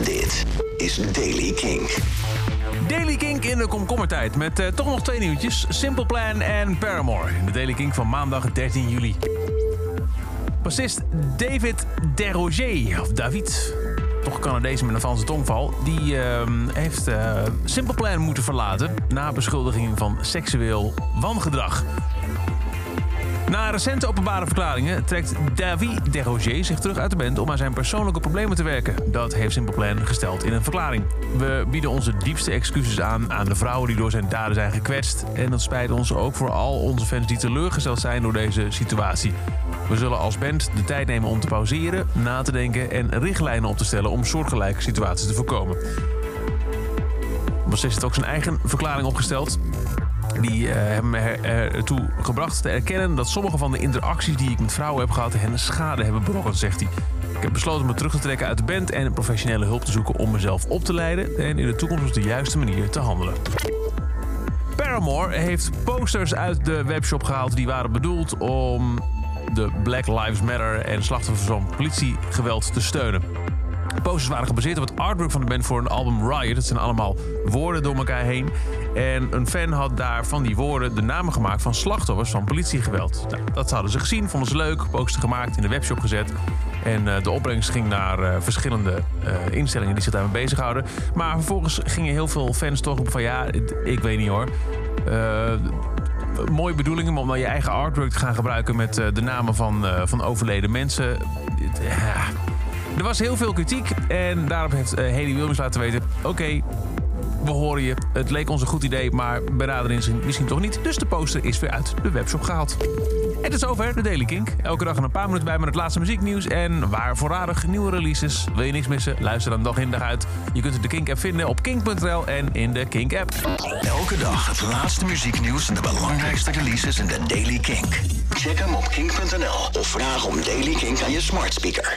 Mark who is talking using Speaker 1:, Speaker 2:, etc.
Speaker 1: Dit is Daily King.
Speaker 2: Daily Kink in de komkommertijd met eh, toch nog twee nieuwtjes. Simple Plan en Paramore. In de Daily Kink van maandag 13 juli. Bassist David Deroger, of David, toch Canadees met een Franse tongval... die ehm, heeft eh, Simple Plan moeten verlaten... na beschuldiging van seksueel wangedrag. Na recente openbare verklaringen trekt David Deroger zich terug uit de band om aan zijn persoonlijke problemen te werken. Dat heeft Simple Plan gesteld in een verklaring. We bieden onze diepste excuses aan aan de vrouwen die door zijn daden zijn gekwetst. En dat spijt ons ook voor al onze fans die teleurgesteld zijn door deze situatie. We zullen als band de tijd nemen om te pauzeren, na te denken en richtlijnen op te stellen om soortgelijke situaties te voorkomen. Bassist heeft ook zijn eigen verklaring opgesteld. Die eh, hebben me er- ertoe gebracht te erkennen dat sommige van de interacties die ik met vrouwen heb gehad hen schade hebben berokkend, zegt hij. Ik heb besloten me terug te trekken uit de band en professionele hulp te zoeken om mezelf op te leiden en in de toekomst op de juiste manier te handelen. Paramore heeft posters uit de webshop gehaald die waren bedoeld om de Black Lives Matter en slachtoffers van politiegeweld te steunen. Posters waren gebaseerd op het artwork van de band voor een album Riot. Het zijn allemaal woorden door elkaar heen. En een fan had daar van die woorden de namen gemaakt van slachtoffers van politiegeweld. Nou, dat hadden ze gezien, vonden ze leuk, poster gemaakt, in de webshop gezet. En eh, de opbrengst ging naar eh, verschillende eh, instellingen die zich daarmee bezighouden. Maar vervolgens gingen heel veel fans toch roepen van ja, ik weet niet hoor. Mooie bedoelingen, maar om dan je eigen artwork te gaan gebruiken met de namen van, van overleden mensen. Ja. Er was heel veel kritiek en daarop heeft eh, Haley Williams laten weten: oké, we horen je. Het leek ons een goed idee, maar bij nader inzien misschien toch niet. Dus de poster is weer uit de webshop gehaald. En tot zover de Daily Kink. Elke dag een paar minuten bij met het laatste muzieknieuws en waar voorradig nieuwe releases. Wil je niks missen? Luister dan dag in dag uit. Je kunt de Kink app vinden op kink.nl en in de Kink app.
Speaker 1: Elke dag het laatste muzieknieuws en de belangrijkste releases in de Daily Kink. Check hem op kink.nl of vraag om Daily Kink aan je smart speaker.